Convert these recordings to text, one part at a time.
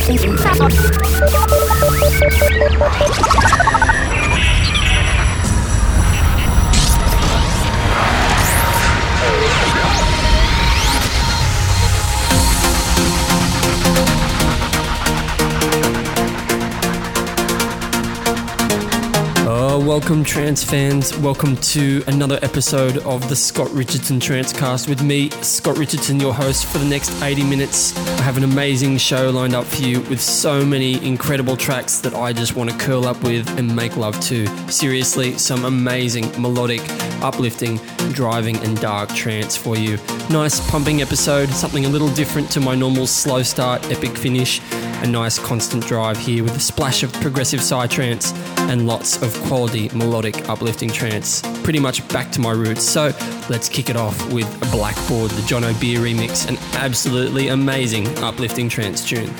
Thank you. Welcome, trance fans. Welcome to another episode of the Scott Richardson Trancecast with me, Scott Richardson, your host for the next 80 minutes. I have an amazing show lined up for you with so many incredible tracks that I just want to curl up with and make love to. Seriously, some amazing, melodic, uplifting, driving, and dark trance for you. Nice pumping episode, something a little different to my normal slow start, epic finish a nice constant drive here with a splash of progressive psytrance and lots of quality melodic uplifting trance. Pretty much back to my roots. So let's kick it off with Blackboard, the Jon O'Bir remix, an absolutely amazing uplifting trance tune.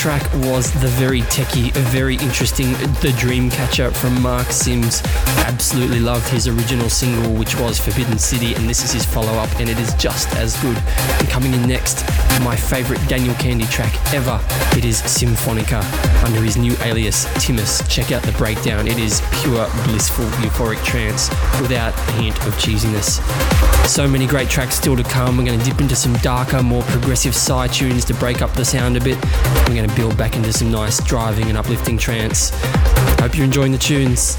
Track was the very techie, very interesting The Dreamcatcher from Mark Sixma. Absolutely loved his original single, which was Forbidden City, and this is his follow up, and it is just as good. And coming in next, my favourite Daniel Kandi track ever. It is Symphonica under his new alias Timmus. Check out the breakdown, it is pure blissful euphoric trance without a hint of cheesiness. So many great tracks still to come. We're going to dip into some darker, more progressive side tunes to break up the sound a bit. We're going to build back into some nice driving and uplifting trance. Hope you're enjoying the tunes.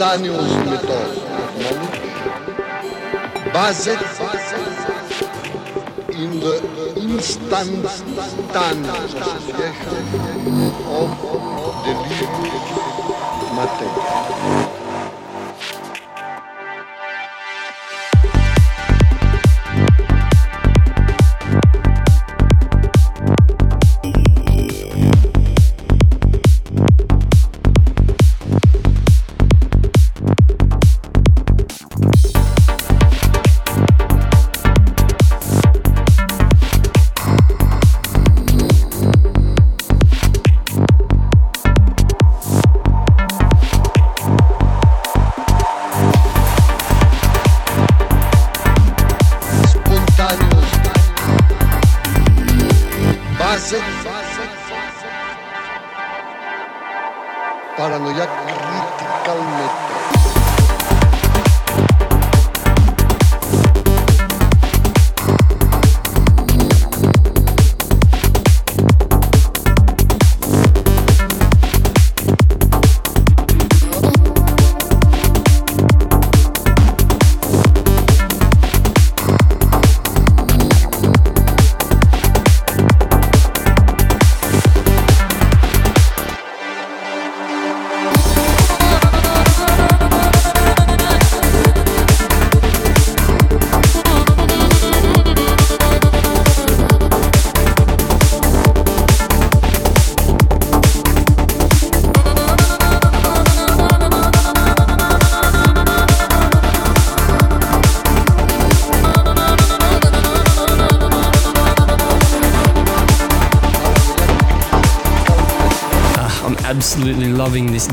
Tá, simultâneo paranoia crítica al metal.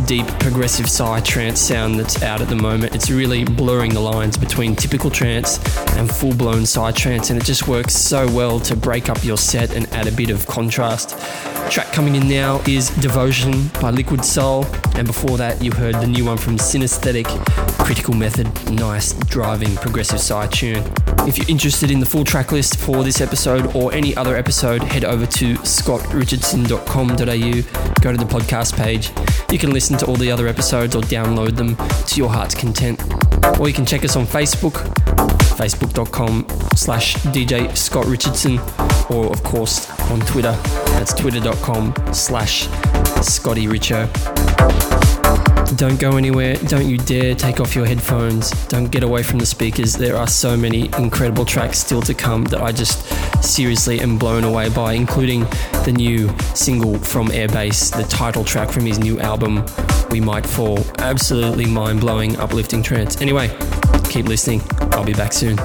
Deep progressive psy trance sound that's out at the moment. It's really blurring the lines between typical trance and full blown psy trance, and it just works so well to break up your set and add a bit of contrast. Track coming in now is Devotion by Liquid Soul, and before that, you heard the new one from Synesthetic, Critical Method, nice driving progressive psy tune. If you're interested in the full track list for this episode or any other episode, head over to scottrichardson.com.au, go to the podcast page. You can listen to all the other episodes or download them to your heart's content. Or you can check us on Facebook, facebook.com slash DJ Scott Richardson, or of course on Twitter, that's twitter.com slash Scotty Richo. Don't go anywhere. Don't you dare take off your headphones. Don't get away from the speakers. There are so many incredible tracks still to come that I just seriously am blown away by, including the new single from Airbase, the title track from his new album, We Might Fall. Absolutely mind blowing, uplifting trance. Anyway, keep listening. I'll be back soon.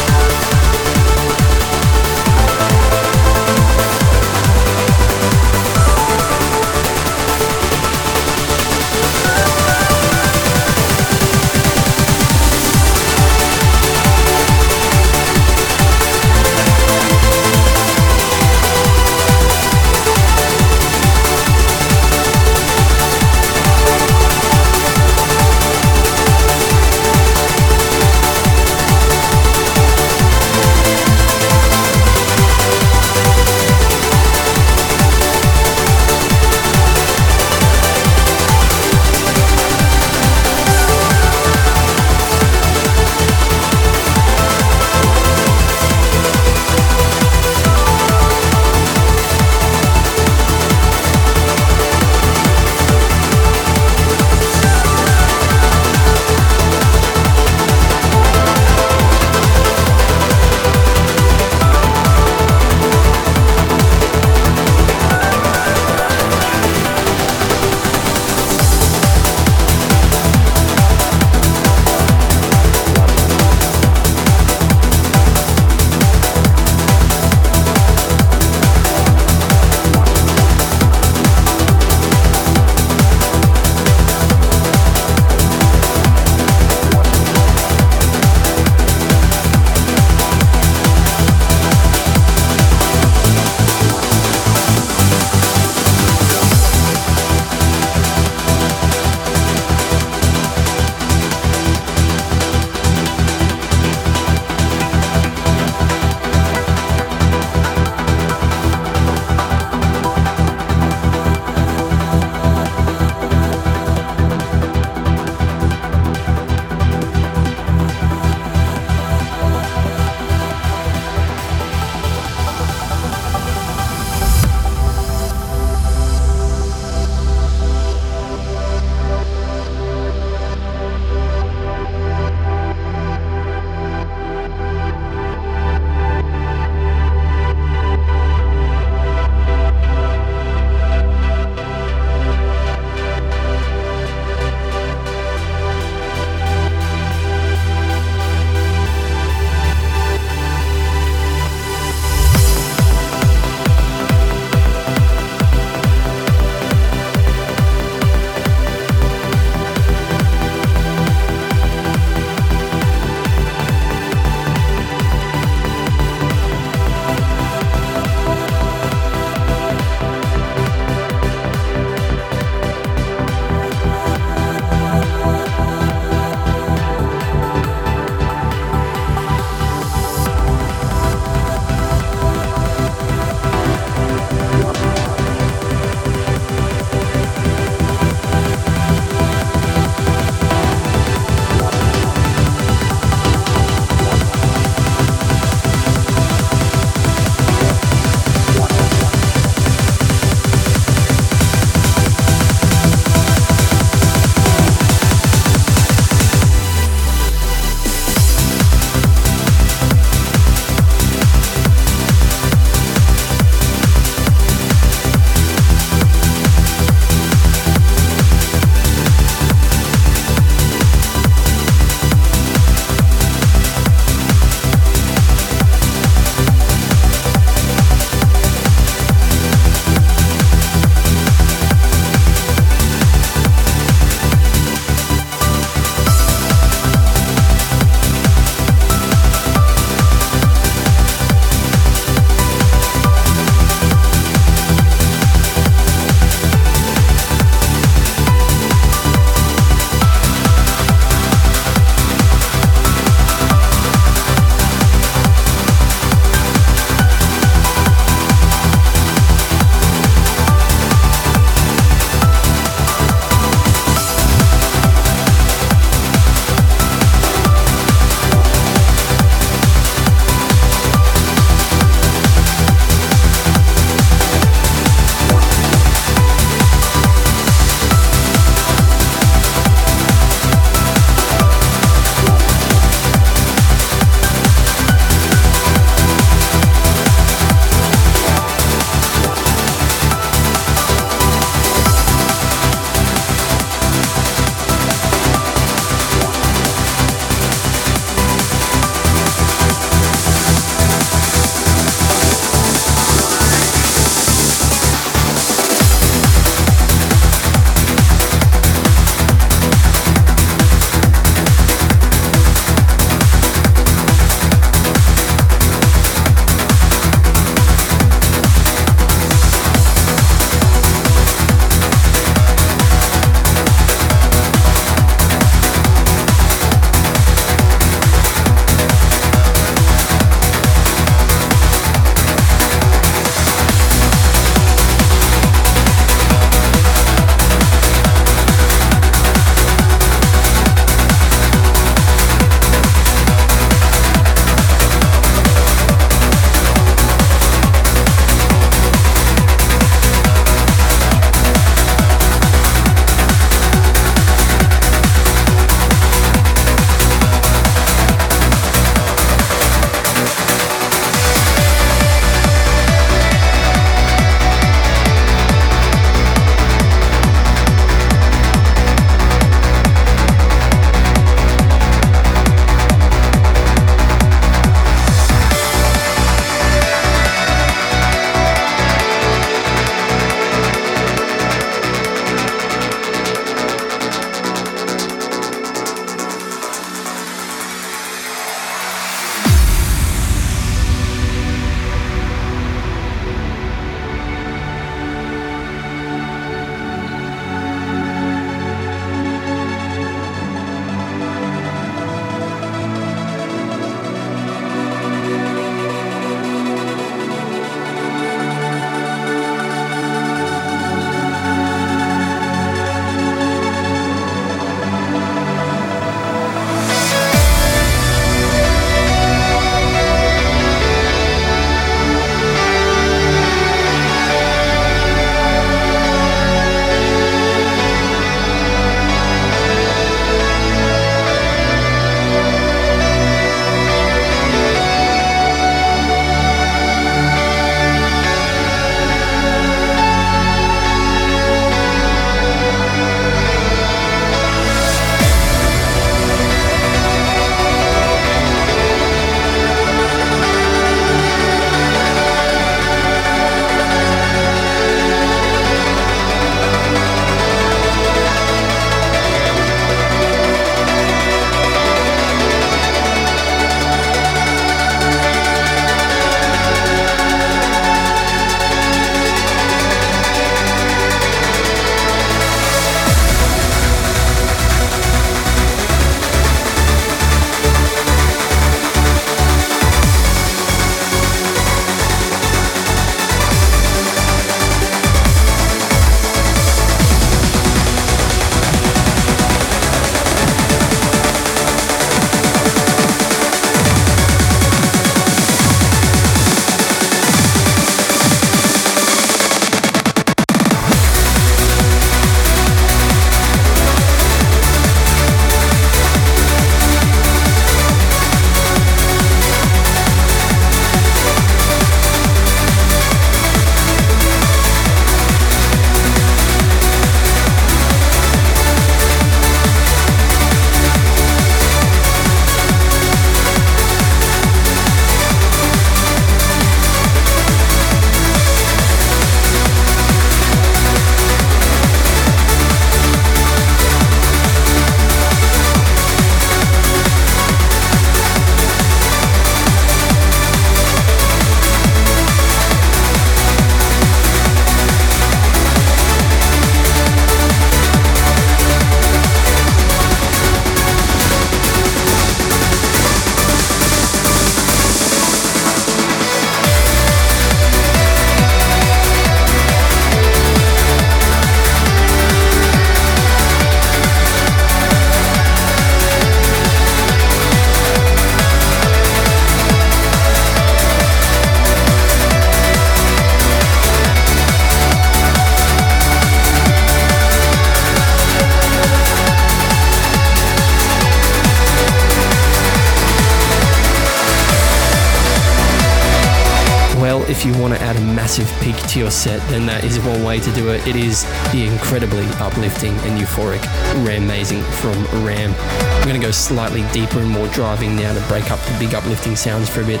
To your set, then that is one way to do it. It is the incredibly uplifting and euphoric Ram Amazing from Ram. I'm going to go slightly deeper and more driving now to break up the big uplifting sounds for a bit.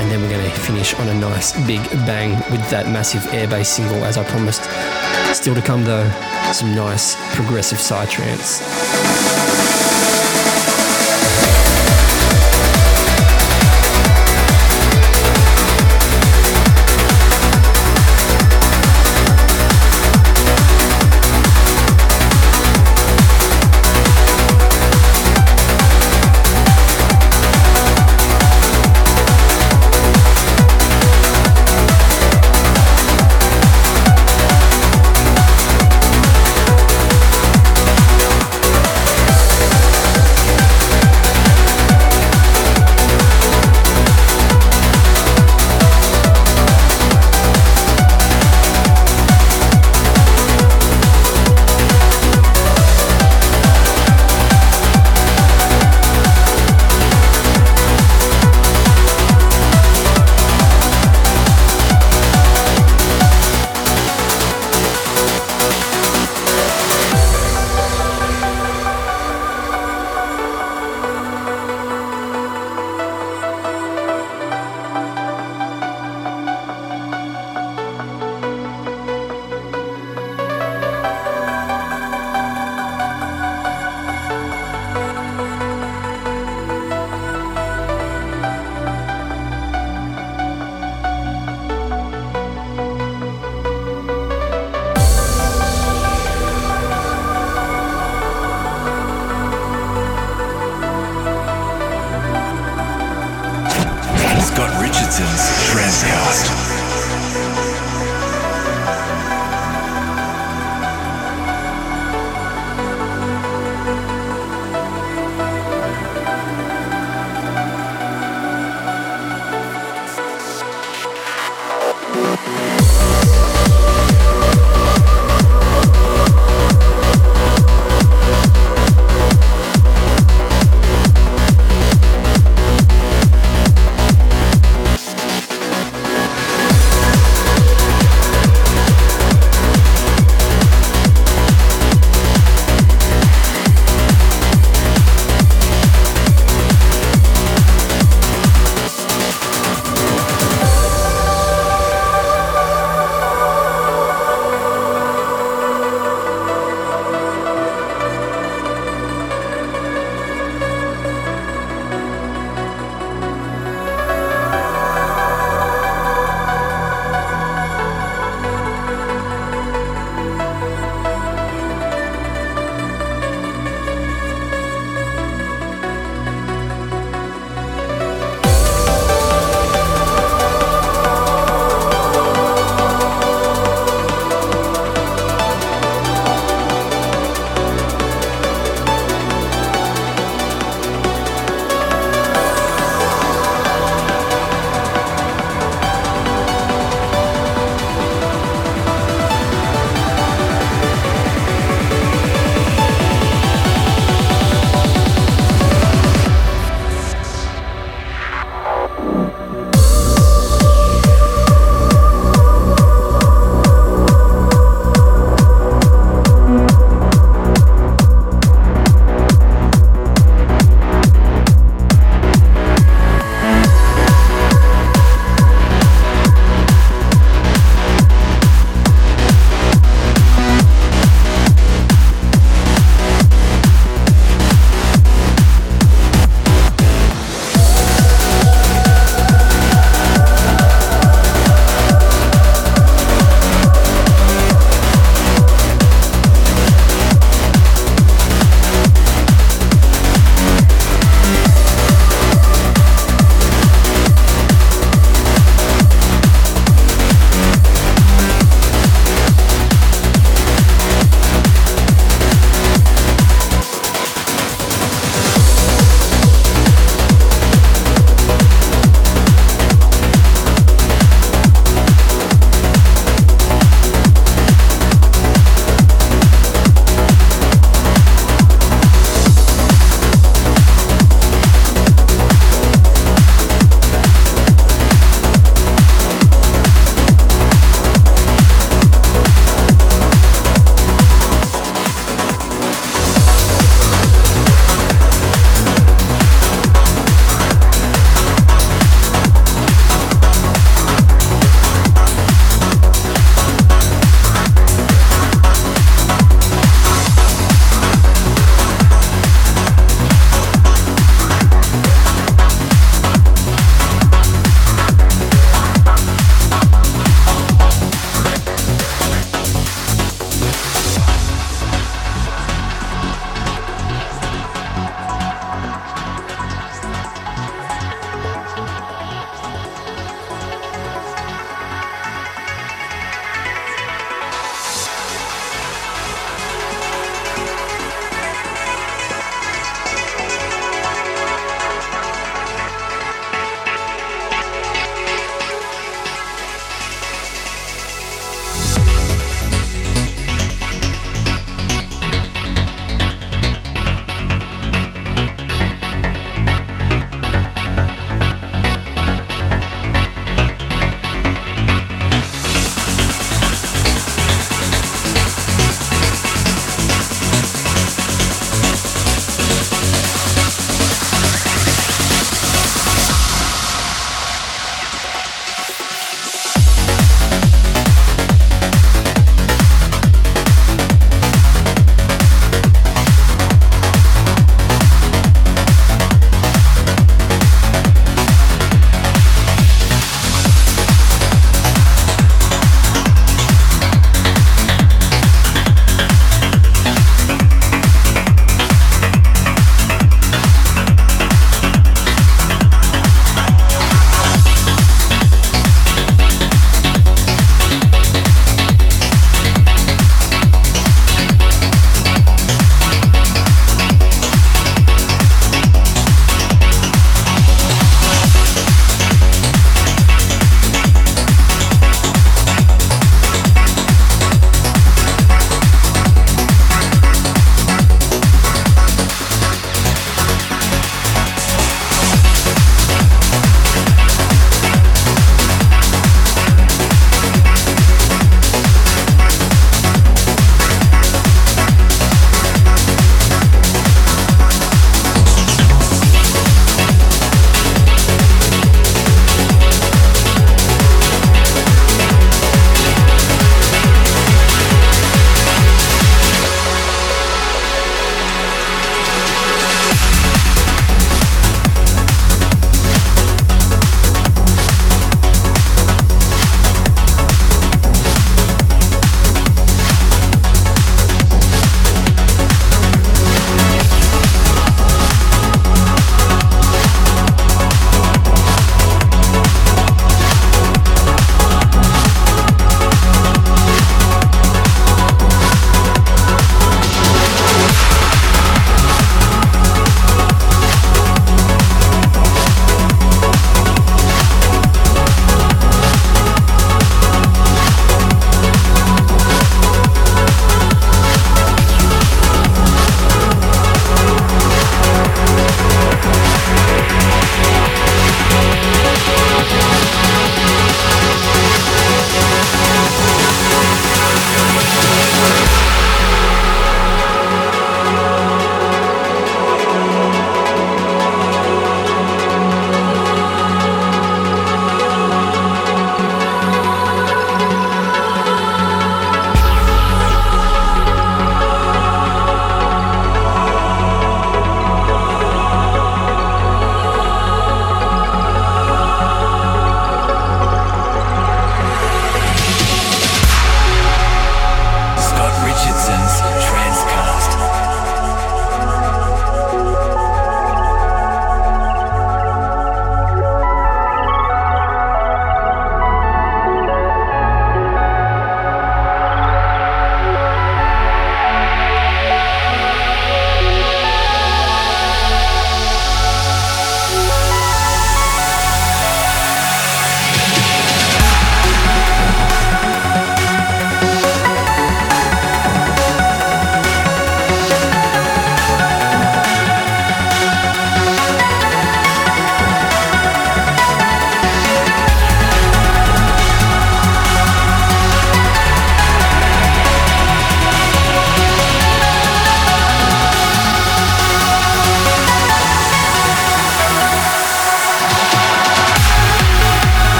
And then we're going to finish on a nice big bang with that massive airbase single as I promised. Still to come though, some nice progressive psytrance. simply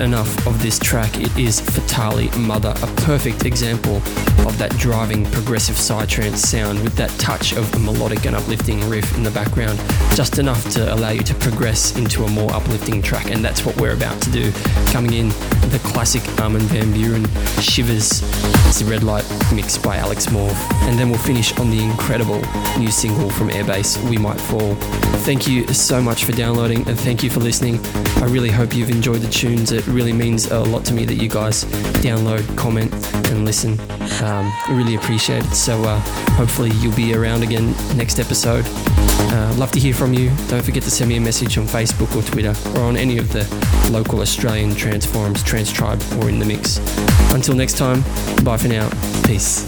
enough of this track. It is Fatali Mother, a perfect example of that driving progressive psytrance sound with that touch of a melodic and uplifting riff in the background, just enough to allow you to progress into a more uplifting track. And that's what we're about to do. Coming in, the classic Armin van Buuren Shivers. It's the red light mix by Alex M.O.R.P.H., And then we'll finish on the incredible new single from Airbase, We Might Fall. Thank you so much for downloading and thank you for listening. I really hope you've enjoyed the tunes. It really means a lot to me that you guys download, comment, and listen. Um, I really appreciate it. So uh, hopefully you'll be around again next episode. Uh, love to hear from you. Don't forget to send me a message on Facebook or Twitter or on any of the local Australian trance forums, Trance Tribe, or in the mix. Until next time, bye for now. Peace.